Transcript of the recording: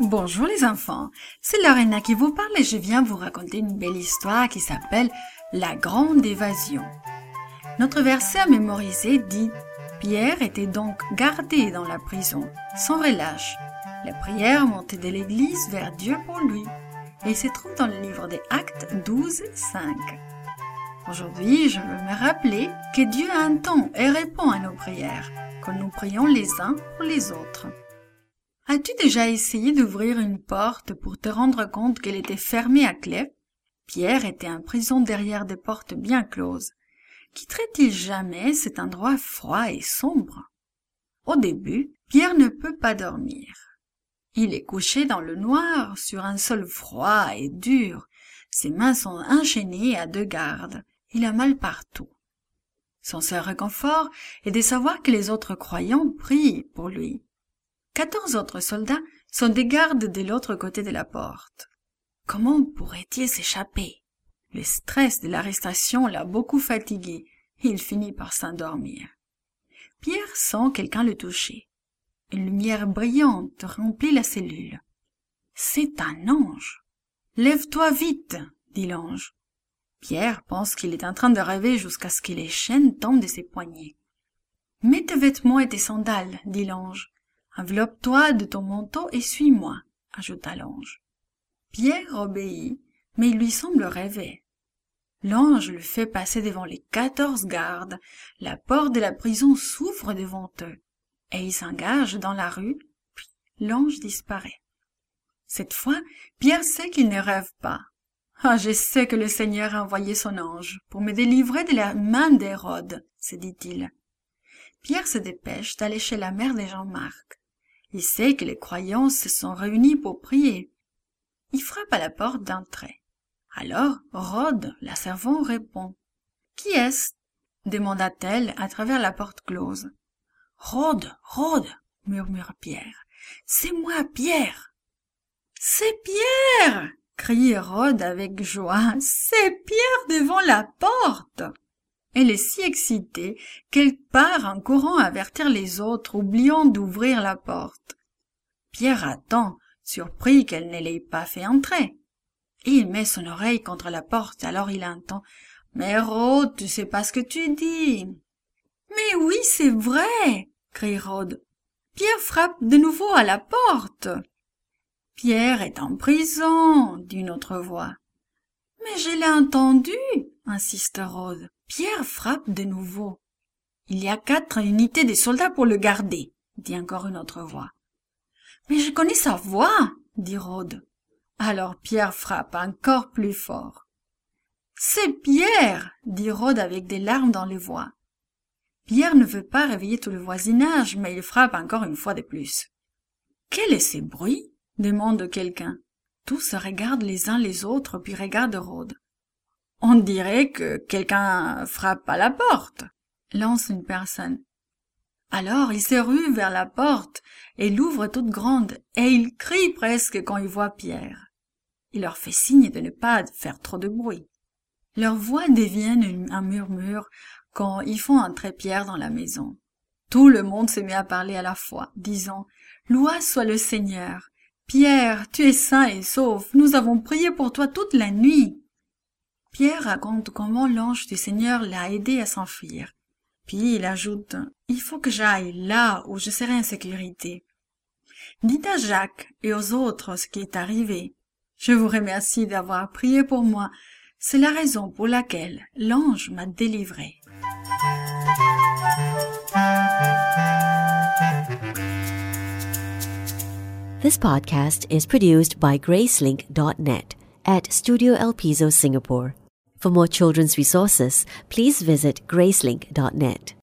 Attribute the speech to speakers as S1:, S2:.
S1: Bonjour les enfants, c'est Lorena qui vous parle et je viens vous raconter une belle histoire qui s'appelle La Grande Évasion. Notre verset à mémoriser dit Pierre était donc gardé dans la prison, sans relâche. La prière montait de l'église vers Dieu pour lui. Et il se trouve dans le livre des Actes 12, 5. Aujourd'hui, je veux me rappeler que Dieu entend et répond à nos prières, quand nous prions les uns pour les autres. As-tu déjà essayé d'ouvrir une porte pour te rendre compte qu'elle était fermée à clé? Pierre était en prison derrière des portes bien closes. Quitterait-il jamais cet endroit froid et sombre? Au début, Pierre ne peut pas dormir. Il est couché dans le noir, sur un sol froid et dur. Ses mains sont enchaînées à deux gardes. Il a mal partout. Son seul réconfort est de savoir que les autres croyants prient pour lui. Quatorze autres soldats sont des gardes de l'autre côté de la porte. Comment pourrait-il s'échapper? Le stress de l'arrestation l'a beaucoup fatigué. Il finit par s'endormir. Pierre sent quelqu'un le toucher. Une lumière brillante remplit la cellule. C'est un ange. Lève-toi vite, dit l'ange. Pierre pense qu'il est en train de rêver jusqu'à ce que les chaînes tombent de ses poignets. Mets tes vêtements et tes sandales, dit l'ange. Enveloppe-toi de ton manteau et suis-moi, ajouta l'ange. Pierre obéit, mais il lui semble rêver. L'ange le fait passer devant les quatorze gardes. La porte de la prison s'ouvre devant eux, et ils s'engagent dans la rue, puis l'ange disparaît. Cette fois, Pierre sait qu'il ne rêve pas. Ah, je sais que le Seigneur a envoyé son ange pour me délivrer de la main d'Hérode, se dit-il. Pierre se dépêche d'aller chez la mère de Jean-Marc. Il sait que les croyants se sont réunis pour prier. Il frappe à la porte d'entrée. Alors, Rhodes, la servante, répond. Qui est-ce? demanda-t-elle à travers la porte close. Rhodes, Rhodes, murmura Pierre. C'est moi, Pierre. C'est Pierre! crie Rhodes avec joie. C'est Pierre devant la porte. Elle est si excitée qu'elle part en courant avertir les autres, oubliant d'ouvrir la porte. Pierre attend, surpris qu'elle ne l'ait pas fait entrer. Il met son oreille contre la porte, alors il entend Mais Rhodes, tu sais pas ce que tu dis. Mais oui, c'est vrai, crie Rhodes. Pierre frappe de nouveau à la porte. Pierre est en prison, dit une autre voix. Mais je l'ai entendu, insiste Rhodes. Pierre frappe de nouveau. Il y a quatre unités de soldats pour le garder, dit encore une autre voix. Mais je connais sa voix, dit Rhodes. Alors Pierre frappe encore plus fort. C'est Pierre, dit Rhodes avec des larmes dans les voix. Pierre ne veut pas réveiller tout le voisinage, mais il frappe encore une fois de plus. Quel est ce bruit? demande quelqu'un. Tous se regardent les uns les autres, puis regardent Rhodes. On dirait que quelqu'un frappe à la porte, lance une personne. Alors il se rue vers la porte et l'ouvre toute grande, et il crie presque quand il voit Pierre. Il leur fait signe de ne pas faire trop de bruit. Leurs voix deviennent un murmure quand ils font entrer Pierre dans la maison. Tout le monde se met à parler à la fois, disant Loi soit le Seigneur. Pierre, tu es sain et sauf. Nous avons prié pour toi toute la nuit. Pierre raconte comment l'ange du Seigneur l'a aidé à s'enfuir. Puis il ajoute Il faut que j'aille là où je serai en sécurité. Dites à Jacques et aux autres ce qui est arrivé. Je vous remercie d'avoir prié pour moi. C'est la raison pour laquelle l'ange m'a délivré.
S2: This podcast is produced by Gracelink.net at Studio El Piso, Singapore. For more children's resources, please visit gracelink.net.